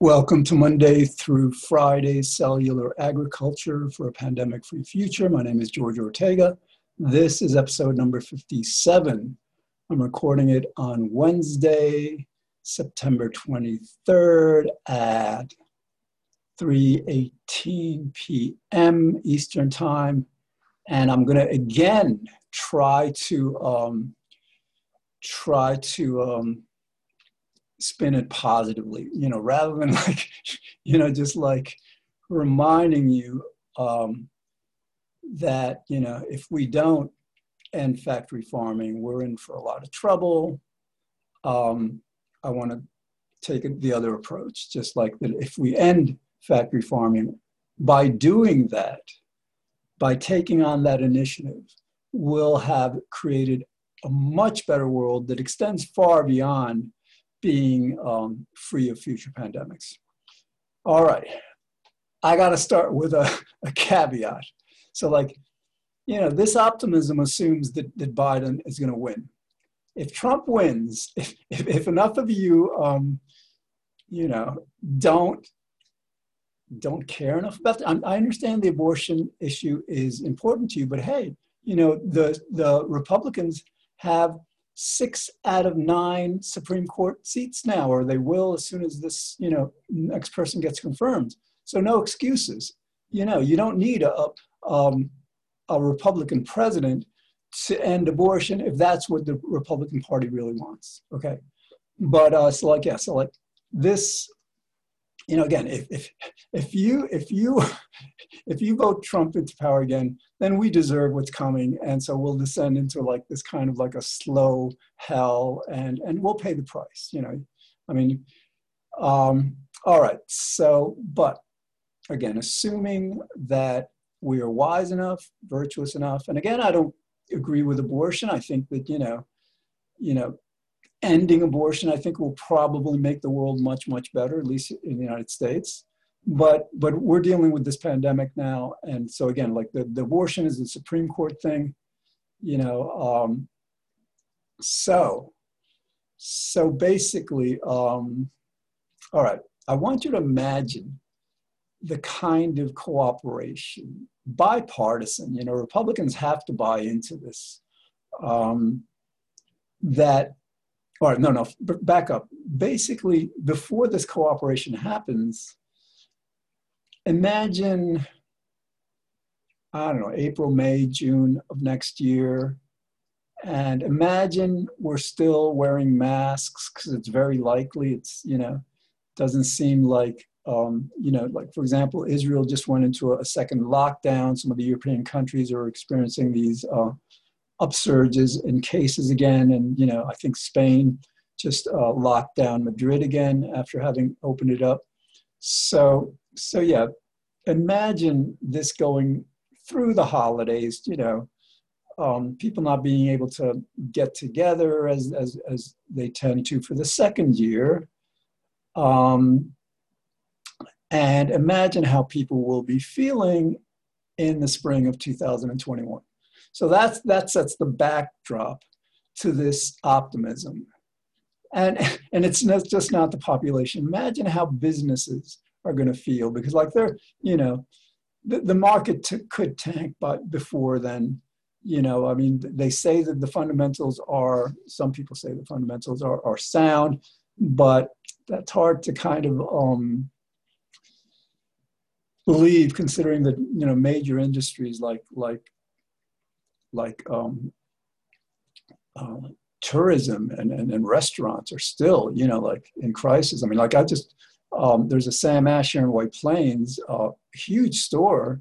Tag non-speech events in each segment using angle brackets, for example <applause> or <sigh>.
Welcome to Monday through Friday Cellular Agriculture for a Pandemic Free Future. My name is George Ortega. This is episode number 57. I'm recording it on Wednesday, September 23rd at 3:18 p.m. Eastern Time, and I'm going to again try to um, try to um, spin it positively, you know, rather than <laughs> like, you know, just like reminding you um, that, you know, if we don't end factory farming, we're in for a lot of trouble. Um, I want to take the other approach, just like that if we end factory farming, by doing that, by taking on that initiative, we'll have created a much better world that extends far beyond being um, free of future pandemics. All right, I got to start with a, a caveat. So, like, you know, this optimism assumes that, that Biden is going to win. If Trump wins, if, if, if enough of you, um, you know, don't don't care enough about that. I understand the abortion issue is important to you, but hey, you know, the the Republicans have six out of nine Supreme Court seats now, or they will as soon as this, you know, next person gets confirmed. So no excuses. You know, you don't need a, um, a Republican president to end abortion if that's what the Republican Party really wants. Okay, but uh, so like yeah, so like this you know, again, if, if, if you, if you, <laughs> if you vote Trump into power again, then we deserve what's coming. And so we'll descend into like this kind of like a slow hell and, and we'll pay the price, you know, I mean, um, all right. So, but again, assuming that we are wise enough, virtuous enough, and again, I don't agree with abortion. I think that, you know, you know, ending abortion, I think, will probably make the world much, much better, at least in the United States. But but we're dealing with this pandemic now, and so again, like the, the abortion is a Supreme Court thing, you know. Um, so so basically, um, all right, I want you to imagine the kind of cooperation, bipartisan. You know, Republicans have to buy into this. Um, that or no, no, back up. Basically, before this cooperation happens, imagine, I don't know, April, May, June of next year, and imagine we're still wearing masks because it's very likely it's, you know, doesn't seem like, um, you know, like for example, Israel just went into a, a, second lockdown. Some of the European countries are experiencing these uh, upsurges in cases again. And, you know, I think Spain just uh, locked down Madrid again after having opened it up. So, so yeah, imagine this going through the holidays, you know, um, people not being able to get together as, as, as they tend to for the second year. Um, and imagine how people will be feeling in the spring of 2021. So that's, that sets the backdrop to this optimism. And, and it's not, just not the population. Imagine how businesses are going to feel because like they're, you know, the, the market t- could tank but before then, you know, I mean, they say that the fundamentals are, some people say the fundamentals are, are sound, but that's hard to kind of um, believe considering that, you know, major industries like, like like um, uh, tourism and, and, and, restaurants are still, you know, like in crisis. I mean, like I just, um, there's a Sam Ash here in White Plains, uh, huge store,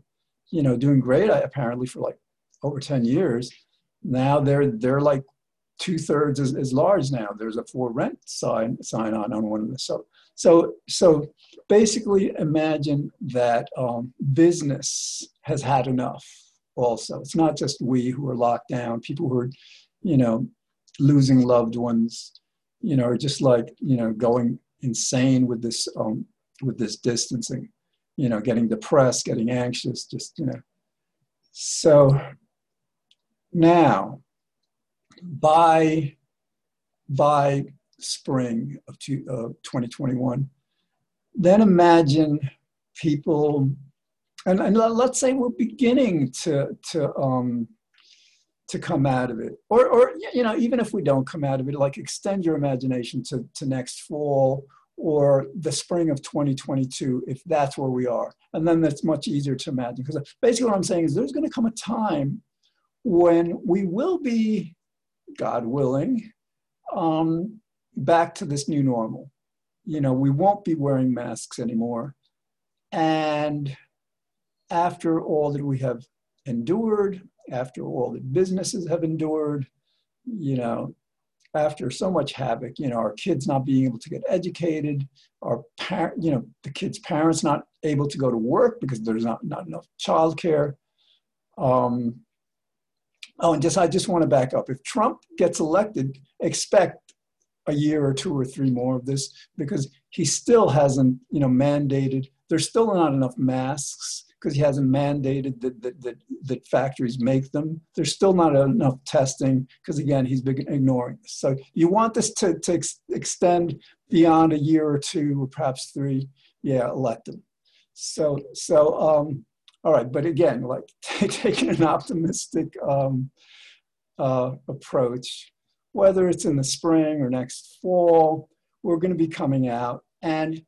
you know, doing great apparently for like over 10 years. Now they're, they're like two thirds as, as large now. There's a for rent sign, sign on on one of the, so, so, so basically imagine that um, business has had enough also. It's not just we who are locked down, people who are, you know, losing loved ones, you know, are just like, you know, going insane with this, um, with this distancing, you know, getting depressed, getting anxious, just, you know. So now, by, by spring of two, uh, 2021, then imagine people, and, and let's say we're beginning to, to, um, to come out of it. Or, or, you know, even if we don't come out of it, like extend your imagination to, to next fall or the spring of 2022, if that's where we are. And then that's much easier to imagine. Because basically what I'm saying is there's going to come a time when we will be, God willing, um, back to this new normal. You know, we won't be wearing masks anymore. And after all that we have endured, after all that businesses have endured, you know, after so much havoc, you know, our kids not being able to get educated, our parent, you know, the kids' parents not able to go to work because there's not, not enough childcare. Um, oh, and just I just want to back up. If Trump gets elected, expect a year or two or three more of this because he still hasn't, you know, mandated. There's still not enough masks because he hasn't mandated that, that, that, that, factories make them. There's still not enough testing because, again, he's been ignoring this. So you want this to, to ex- extend beyond a year or two, or perhaps three. Yeah, elect him. So, so um, all right. But again, like <laughs> taking an optimistic um, uh, approach, whether it's in the spring or next fall, we're going to be coming out. And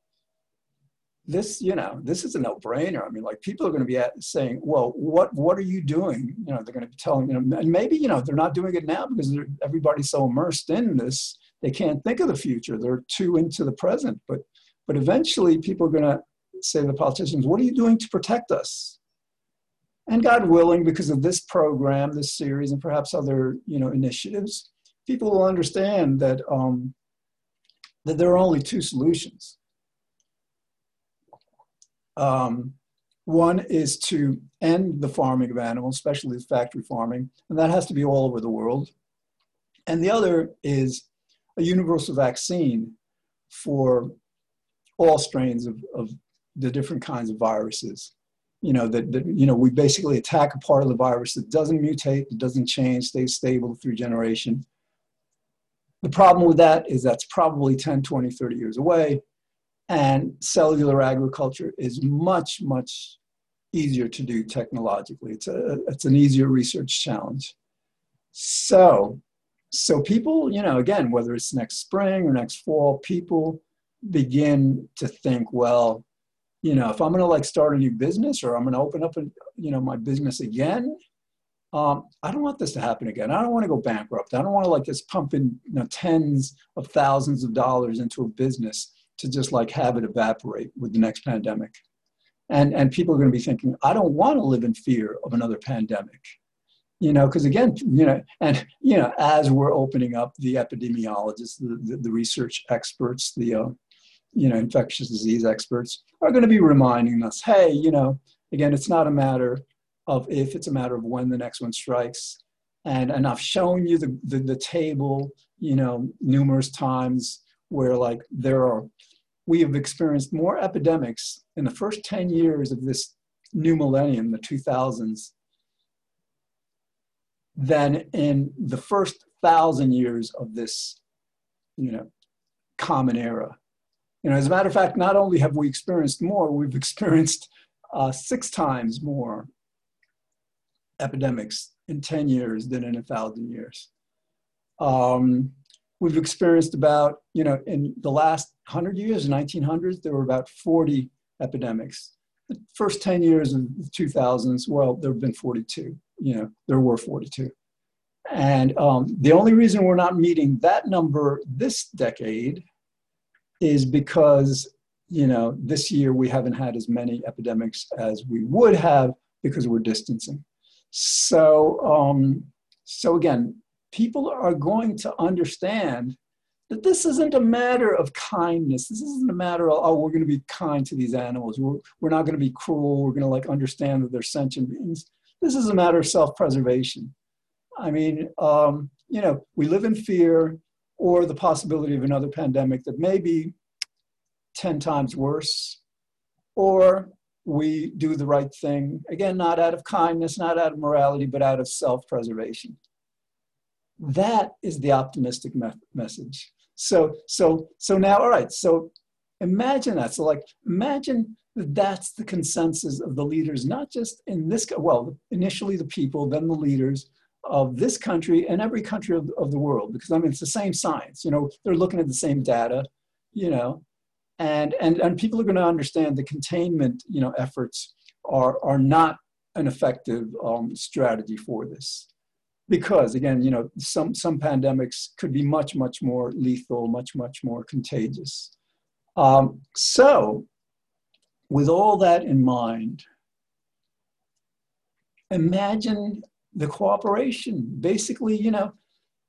this, you know, this is a no-brainer. I mean, like people are going to be at, saying, "Well, what what are you doing?" You know, they're going to be telling you know, and maybe you know they're not doing it now because everybody's so immersed in this they can't think of the future. They're too into the present. But but eventually, people are going to say to the politicians, "What are you doing to protect us?" And God willing, because of this program, this series, and perhaps other you know initiatives, people will understand that um, that there are only two solutions um, one is to end the farming of animals, especially the factory farming, and that has to be all over the world. And the other is a universal vaccine for all strains of, of the different kinds of viruses. You know, that, that, you know, we basically attack a part of the virus that doesn't mutate, that doesn't change, stays stable through generation. The problem with that is that's probably 10, 20, 30 years away. And cellular agriculture is much, much easier to do technologically. It's, a, it's an easier research challenge. So, so people, you know, again, whether it's next spring or next fall, people begin to think, well, you know, if I'm going to like start a new business or I'm going to open up, a, you know, my business again, um, I don't want this to happen again. I don't want to go bankrupt. I don't want to like just pump in you know, tens of thousands of dollars into a business to just like have it evaporate with the next pandemic. And, and people are going to be thinking, I don't want to live in fear of another pandemic. You know, because again, you know, and, you know, as we're opening up, the epidemiologists, the, the, the research experts, the, uh, you know, infectious disease experts are going to be reminding us, hey, you know, again, it's not a matter of if, it's a matter of when the next one strikes. And, and I've shown you the, the, the table, you know, numerous times where like there are we have experienced more epidemics in the first 10 years of this new millennium the 2000s than in the first thousand years of this you know common era. You know as a matter of fact not only have we experienced more we've experienced uh, six times more epidemics in 10 years than in a thousand years. Um, we've experienced about, you know, in the last 100 years, 1900s, there were about 40 epidemics. The first 10 years of the 2000s, well, there have been 42. You know, there were 42. And um, the only reason we're not meeting that number this decade is because, you know, this year we haven't had as many epidemics as we would have because we're distancing. So, um, so again, people are going to understand that this isn't a matter of kindness. This isn't a matter of, oh, we're going to be kind to these animals. We're, we're not going to be cruel. We're going to like understand that they're sentient beings. This is a matter of self-preservation. I mean, um, you know, we live in fear or the possibility of another pandemic that may be 10 times worse, or we do the right thing. Again, not out of kindness, not out of morality, but out of self-preservation. That is the optimistic me- message. So, so, so now, all right. So, imagine that. So like, imagine that that's the consensus of the leaders, not just in this, well, initially the people, then the leaders of this country and every country of, of the world, because I mean, it's the same science, you know, they're looking at the same data, you know, and, and, and people are going to understand the containment, you know, efforts are, are not an effective um, strategy for this because again you know some some pandemics could be much much more lethal much much more contagious. Um, so with all that in mind imagine the cooperation. Basically you know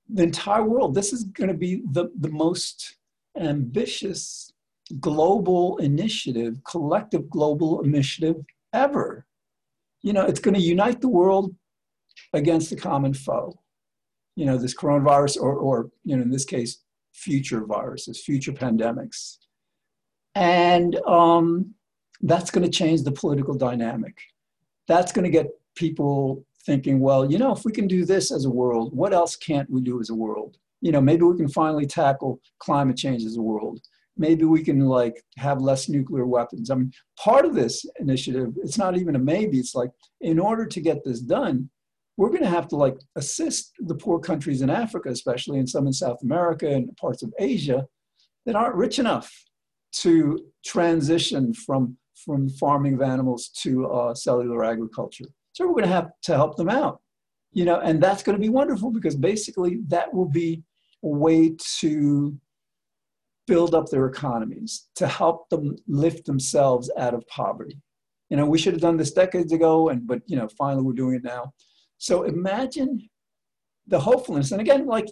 the entire world this is going to be the, the most ambitious global initiative collective global initiative ever. You know it's going to unite the world against the common foe. You know, this coronavirus, or, or you know, in this case, future viruses, future pandemics. And um, that's going to change the political dynamic. That's going to get people thinking, well, you know, if we can do this as a world, what else can't we do as a world? You know, maybe we can finally tackle climate change as a world. Maybe we can like have less nuclear weapons. I mean, part of this initiative, it's not even a maybe. It's like, in order to get this done, we're going to have to like assist the poor countries in Africa, especially, and some in South America and parts of Asia that aren't rich enough to transition from, from farming of animals to uh, cellular agriculture. So we're going to have to help them out, you know, and that's going to be wonderful because basically that will be a way to build up their economies, to help them lift themselves out of poverty. You know, we should have done this decades ago, and but you know, finally we're doing it now. So imagine the hopefulness. And again, like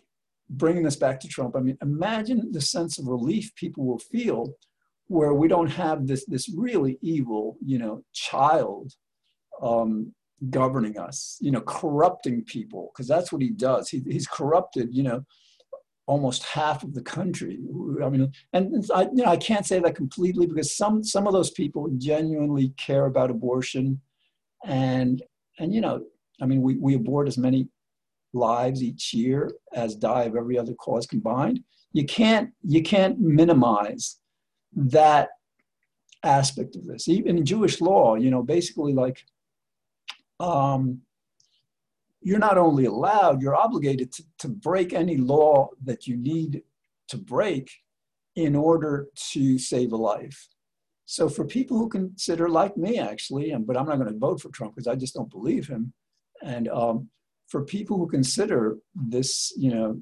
bringing this back to Trump, I mean, imagine the sense of relief people will feel where we don't have this, this really evil, you know, child um, governing us, you know, corrupting people, because that's what he does. He, he's corrupted, you know, almost half of the country. I mean, and I, you know, I can't say that completely because some some of those people genuinely care about abortion, and and you know, I mean, we, we abort as many lives each year as die of every other cause combined. You can't, you can't minimize that aspect of this. Even in Jewish law, you know, basically like um, you're not only allowed, you're obligated to, to break any law that you need to break in order to save a life. So for people who consider, like me actually, and, but I'm not going to vote for Trump because I just don't believe him, and um, for people who consider this, you know,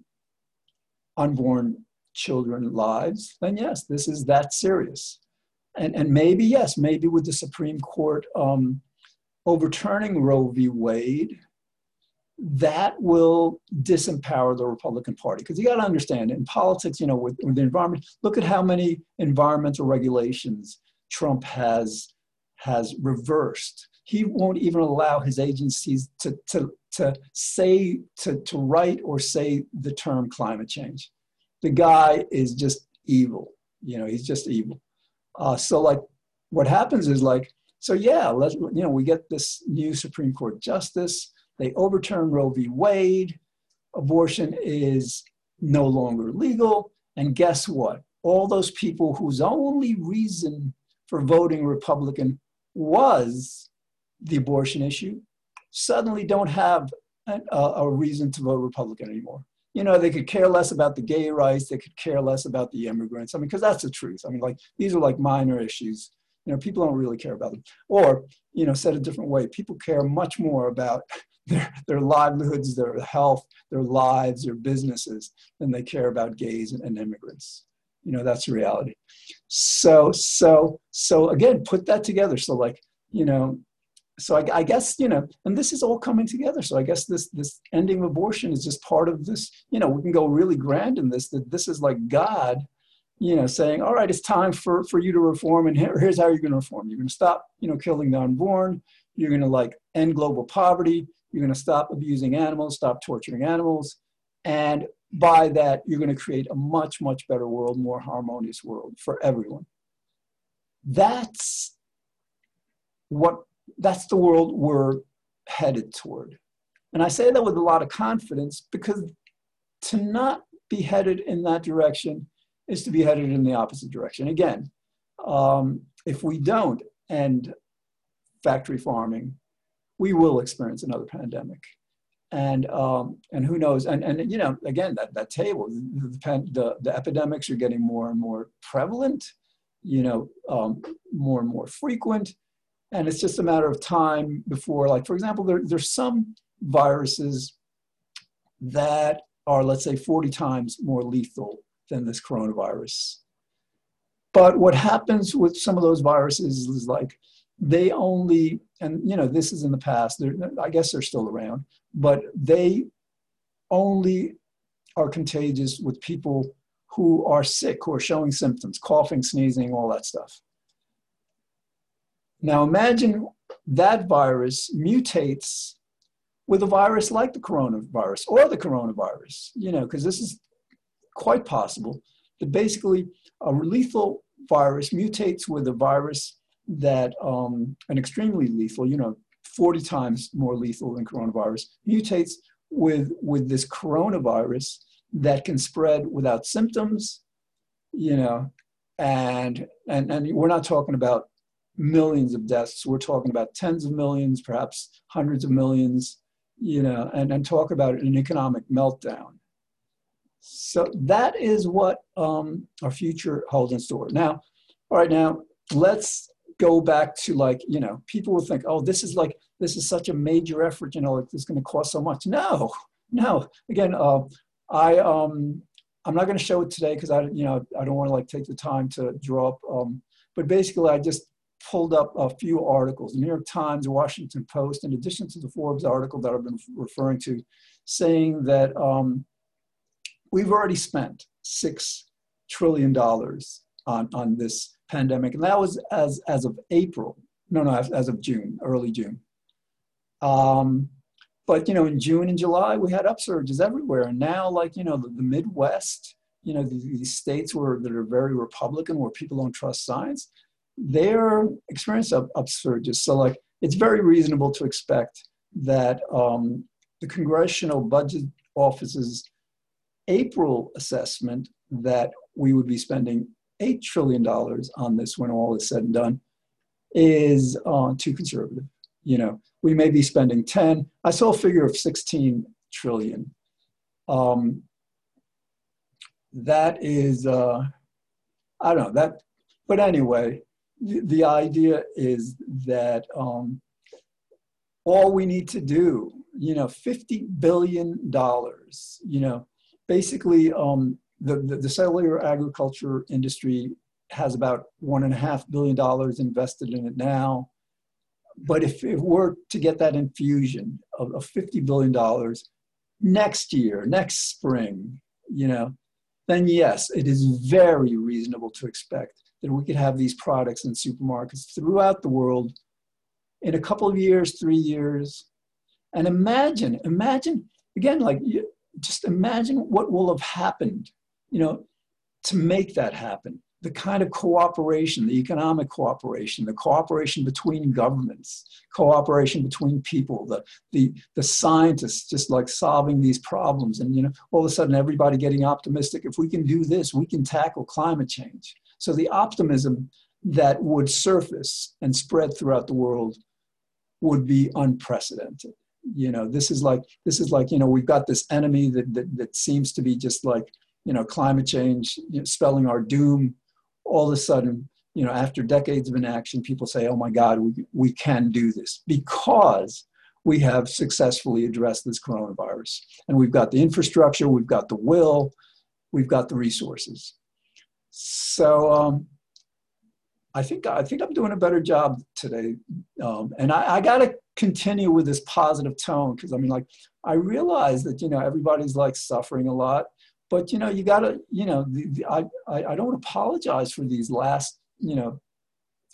unborn children lives, then yes, this is that serious. And, and maybe, yes, maybe with the Supreme Court um, overturning Roe v. Wade, that will disempower the Republican Party. Because you got to understand, in politics, you know, with, with the environment, look at how many environmental regulations Trump has has reversed he won't even allow his agencies to, to, to say, to, to write or say the term climate change. The guy is just evil. You know, he's just evil. Uh, so like what happens is like, so yeah, let's, you know, we get this new Supreme Court justice. They overturn Roe v. Wade. Abortion is no longer legal. And guess what? All those people whose only reason for voting Republican was the abortion issue suddenly don't have a, a, reason to vote Republican anymore. You know, they could care less about the gay rights, they could care less about the immigrants. I mean, because that's the truth. I mean, like, these are like minor issues. You know, people don't really care about them. Or, you know, said a different way, people care much more about <laughs> their, their livelihoods, their health, their lives, their businesses than they care about gays and, and immigrants. You know, that's the reality. So, so, so again, put that together. So, like, you know, so I, I, guess you know, and this is all coming together. So I guess this this ending of abortion is just part of this. You know, we can go really grand in this. That this is like God, you know, saying, "All right, it's time for for you to reform, and here, here's how you're going to reform. You're going to stop, you know, killing the unborn. You're going to like end global poverty. You're going to stop abusing animals, stop torturing animals, and by that, you're going to create a much much better world, more harmonious world for everyone." That's what that's the world we're headed toward. And I say that with a lot of confidence because to not be headed in that direction is to be headed in the opposite direction. Again, um, if we don't end factory farming, we will experience another pandemic. And, um, and who knows, and, and you know, again, that, that table, the, the, the epidemics are getting more and more prevalent, you know, um, more and more frequent. And it's just a matter of time before, like, for example, there, there's some viruses that are, let's say, 40 times more lethal than this coronavirus. But what happens with some of those viruses is like they only, and you know, this is in the past, I guess they're still around, but they only are contagious with people who are sick, who are showing symptoms, coughing, sneezing, all that stuff. Now imagine that virus mutates with a virus like the coronavirus or the coronavirus, you know, because this is quite possible that basically a lethal virus mutates with a virus that, um, an extremely lethal, you know, 40 times more lethal than coronavirus, mutates with, with this coronavirus that can spread without symptoms, you know, and, and, and we're not talking about millions of deaths. We're talking about tens of millions, perhaps hundreds of millions, you know, and, and talk about an economic meltdown. So that is what um, our future holds in store. Now, all right, now let's go back to like, you know, people will think, oh, this is like, this is such a major effort, you know, like this is going to cost so much. No, no. Again, uh, I, um, I'm not going to show it today because I, you know, I don't want to like take the time to draw up. Um, but basically, I just pulled up a few articles, the New York Times, Washington Post, in addition to the Forbes article that I've been referring to, saying that um, we've already spent six trillion dollars on, on this pandemic, and that was as as of April. No, no, as, as of June, early June. Um, but you know, in June and July, we had upsurges everywhere, and now, like you know, the, the Midwest, you know, these, states where that are very Republican, where people don't trust science, they're of up, upsurges. So like it's very reasonable to expect that um, the Congressional Budget Office's April assessment that we would be spending $8 trillion on this when all is said and done is uh, too conservative. You know, we may be spending 10. I saw a figure of 16 trillion. Um, that is, uh, I don't know, that, but anyway, the, idea is that um, all we need to do, you know, $50 billion, you know, basically um, the, the, the, cellular agriculture industry has about one and a half billion dollars invested in it now. But if, if we're to get that infusion of, of $50 billion next year, next spring, you know, then yes, it is very reasonable to expect that we could have these products in supermarkets throughout the world in a couple of years, three years. And imagine, imagine, again, like just imagine what will have happened, you know, to make that happen. The kind of cooperation, the economic cooperation, the cooperation between governments, cooperation between people, the, the, the scientists just like solving these problems. And, you know, all of a sudden everybody getting optimistic. If we can do this, we can tackle climate change. So the optimism that would surface and spread throughout the world would be unprecedented. You know, this is like this is like you know we've got this enemy that that, that seems to be just like you know climate change you know, spelling our doom. All of a sudden, you know, after decades of inaction, people say, "Oh my God, we we can do this because." we have successfully addressed this coronavirus. And we've got the infrastructure, we've got the will, we've got the resources. So um, I think I think I'm doing a better job today, um, and I, I got to continue with this positive tone because I mean, like, I realize that you know everybody's like suffering a lot, but you know you got to you know the, the, I, I I don't apologize for these last you know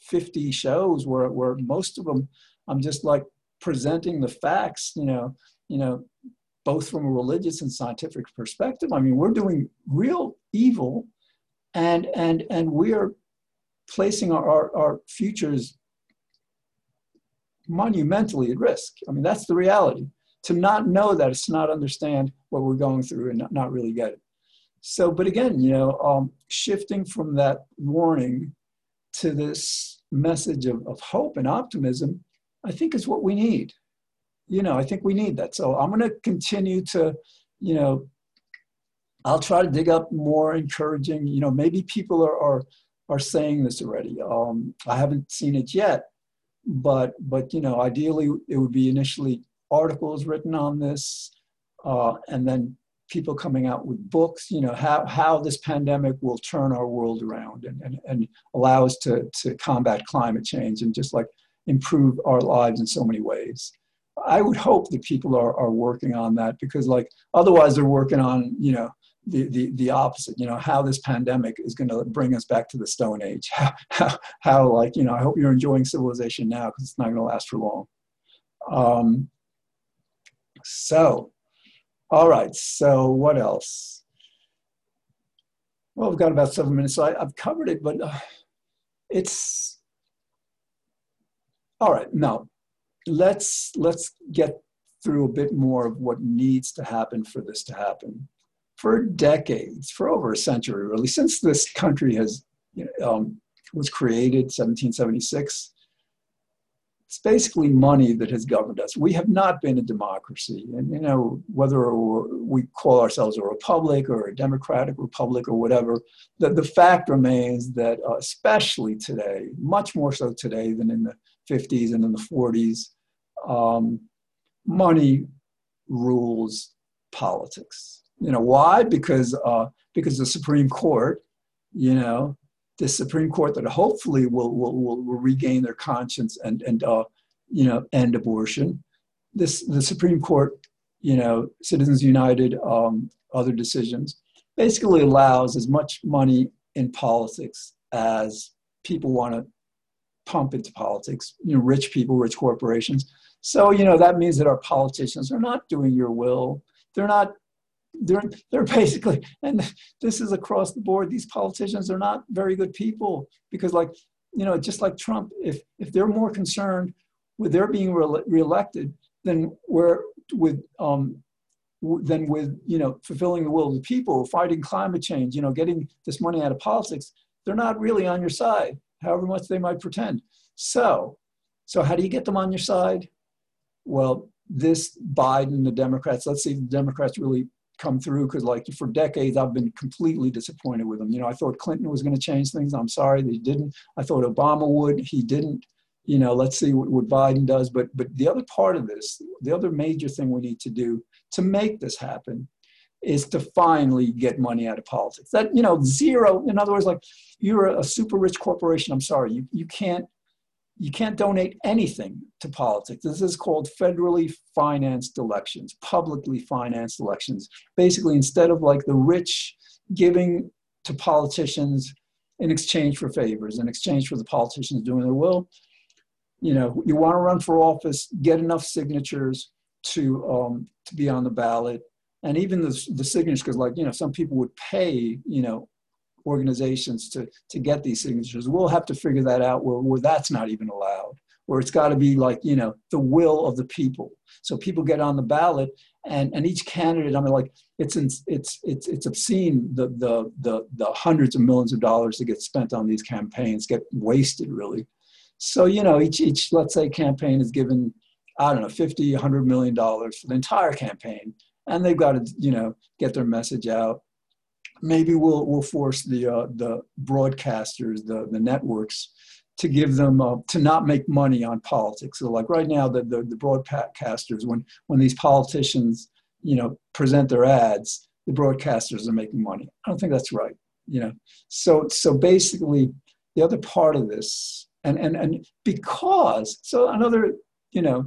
50 shows where where most of them I'm just like presenting the facts, you know, you know, both from a religious and scientific perspective. I mean, we're doing real evil and and and we are placing our, our, our futures monumentally at risk. I mean, that's the reality. To not know that is to not understand what we're going through and not, not really get it. So, but again, you know, um, shifting from that warning to this message of, of hope and optimism, I think is what we need. You know, I think we need that. So I'm going to continue to, you know, I'll try to dig up more encouraging, you know, maybe people are, are, are saying this already. Um, I haven't seen it yet, but, but, you know, ideally it would be initially articles written on this, uh, and then people coming out with books, you know, how, how this pandemic will turn our world around and, and, and allow us to, to combat climate change and just like improve our lives in so many ways. I would hope that people are, are working on that because like otherwise they're working on, you know, the, the, the opposite, you know, how this pandemic is going to bring us back to the Stone Age. How, <laughs> how, how like, you know, I hope you're enjoying civilization now because it's not going to last for long. Um, so, all right, so what else? Well, we've got about seven minutes, so I, have covered it, but uh, it's, all right, now, let's, let's get through a bit more of what needs to happen for this to happen. For decades, for over a century really, since this country has, um, was created, 1776, it's basically money that has governed us. We have not been a democracy. And, you know, whether we call ourselves a republic or a democratic republic or whatever, the, the fact remains that, uh, especially today, much more so today than in the 50s and in the 40s, um, money rules politics. You know, why? Because, uh, because the Supreme Court, you know, the Supreme Court that hopefully will, will, will, will regain their conscience and, and uh, you know, end abortion. This, the Supreme Court, you know, Citizens United, um, other decisions, basically allows as much money in politics as people want to pump into politics, you know, rich people, rich corporations. So, you know, that means that our politicians are not doing your will. They're not they're they're basically and this is across the board. These politicians are not very good people because like you know just like trump if if they're more concerned with their being re- reelected than we're with um than with you know fulfilling the will of the people fighting climate change you know getting this money out of politics they're not really on your side however much they might pretend. So so how do you get them on your side? Well this biden the democrats let's see if the democrats really come through because like for decades I've been completely disappointed with him. You know, I thought Clinton was going to change things. I'm sorry that he didn't. I thought Obama would. He didn't. You know, let's see what, what Biden does. But but the other part of this, the other major thing we need to do to make this happen is to finally get money out of politics. That, you know, zero, in other words, like you're a super rich corporation. I'm sorry, you, you can't you can't donate anything to politics. This is called federally financed elections, publicly financed elections. Basically, instead of like the rich giving to politicians in exchange for favors, in exchange for the politicians doing their will, you know, you want to run for office, get enough signatures to um, to be on the ballot, and even the, the signatures, because like you know, some people would pay, you know, organizations to, to get these signatures. We'll have to figure that out where, where that's not even allowed, where it's got to be like, you know, the will of the people. So people get on the ballot and, and each candidate, I mean, like it's, it's, it's, it's obscene, the, the, the, the hundreds of millions of dollars that get spent on these campaigns get wasted really. So, you know, each, each, let's say campaign is given, I don't know, 50, 100 million dollars for the entire campaign. And they've got to, you know, get their message out maybe we'll we'll force the uh, the broadcasters, the the networks, to give them uh, to not make money on politics. So like right now, the, the the broadcasters, when when these politicians, you know, present their ads, the broadcasters are making money. I don't think that's right. You know, so so basically, the other part of this, and and and because so another, you know,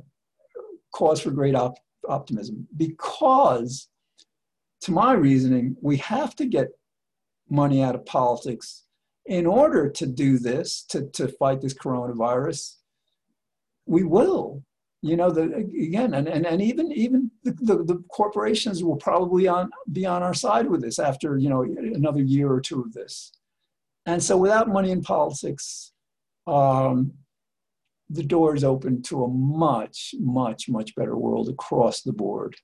cause for great op- optimism because to my reasoning, we have to get money out of politics in order to do this, to, to fight this coronavirus. We will. You know, the, again, and, and, and even even the, the, the corporations will probably on, be on our side with this after, you know, another year or two of this. And so without money in politics, um, the door is open to a much, much, much better world across the board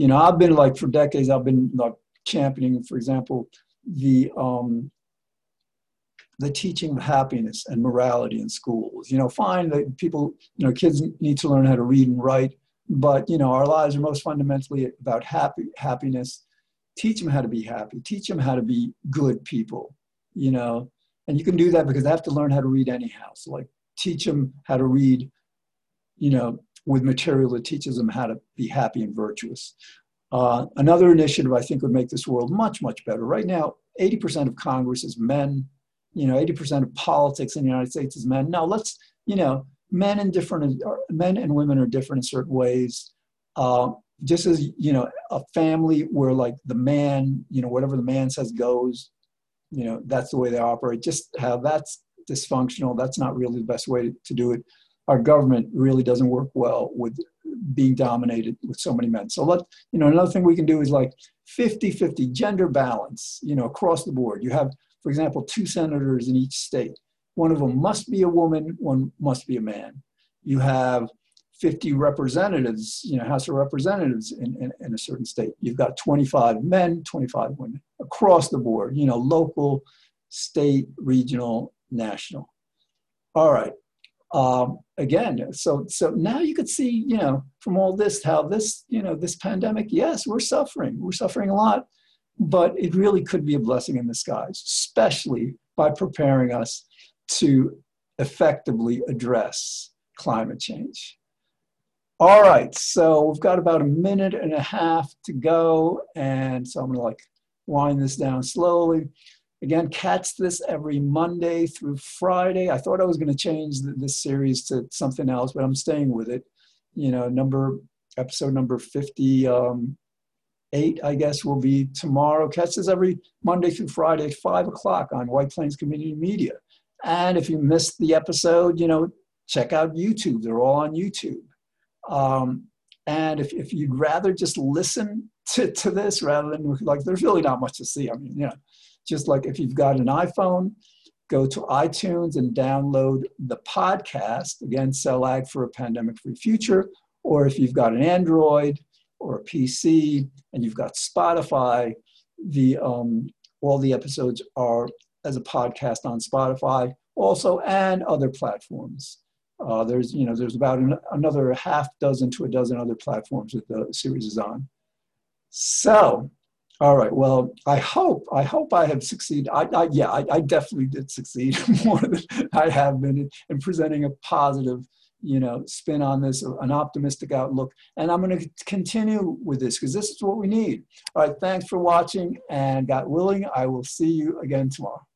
you know, I've been like for decades, I've been like championing, for example, the um, the teaching of happiness and morality in schools. You know, fine that people, you know, kids need to learn how to read and write, but you know, our lives are most fundamentally about happy happiness. Teach them how to be happy. Teach them how to be good people. You know, and you can do that because they have to learn how to read anyhow. So, like, teach them how to read. You know, with material that teaches them how to be happy and virtuous. Uh, another initiative I think would make this world much, much better. Right now, 80% of Congress is men. You know, 80% of politics in the United States is men. Now let's, you know, men and different men and women are different in certain ways. Uh, just as you know, a family where like the man, you know, whatever the man says goes, you know, that's the way they operate. Just how that's dysfunctional. That's not really the best way to, to do it our government really doesn't work well with being dominated with so many men. So let, you know, another thing we can do is like 50-50 gender balance, you know, across the board. You have, for example, two senators in each state. One of them must be a woman, one must be a man. You have 50 representatives, you know, House of Representatives in, in, in a certain state. You've got 25 men, 25 women across the board, you know, local, state, regional, national. All right um, again so so now you could see you know from all this how this you know this pandemic yes we're suffering. We're suffering a lot but it really could be a blessing in disguise especially by preparing us to effectively address climate change. All right so we've got about a minute and a half to go and so i'm going to like wind this down slowly Again, catch this every Monday through Friday. I thought I was going to change this series to something else, but I'm staying with it. You know, number episode number 58, um, I guess, will be tomorrow. Catch this every Monday through Friday at 5 o'clock on White Plains Community Media. And if you missed the episode, you know, check out YouTube. They're all on YouTube. Um, and if, if you'd rather just listen to, to this rather than like, there's really not much to see. I mean, you know, just like if you've got an iPhone, go to iTunes and download the podcast, again, CELAG for a Pandemic Free Future. Or if you've got an Android or a PC and you've got Spotify, the, um, all the episodes are as a podcast on Spotify also and other platforms. Uh, there's, you know, there's about an, another half dozen to a dozen other platforms that the series is on. So all right. Well, I hope I hope I have succeeded. I, I yeah, I, I, definitely did succeed <laughs> more than I have been in, in, presenting a positive, you know, spin on this, an optimistic outlook. And I'm going to continue with this because this is what we need. All right. Thanks for watching, and God willing, I will see you again tomorrow.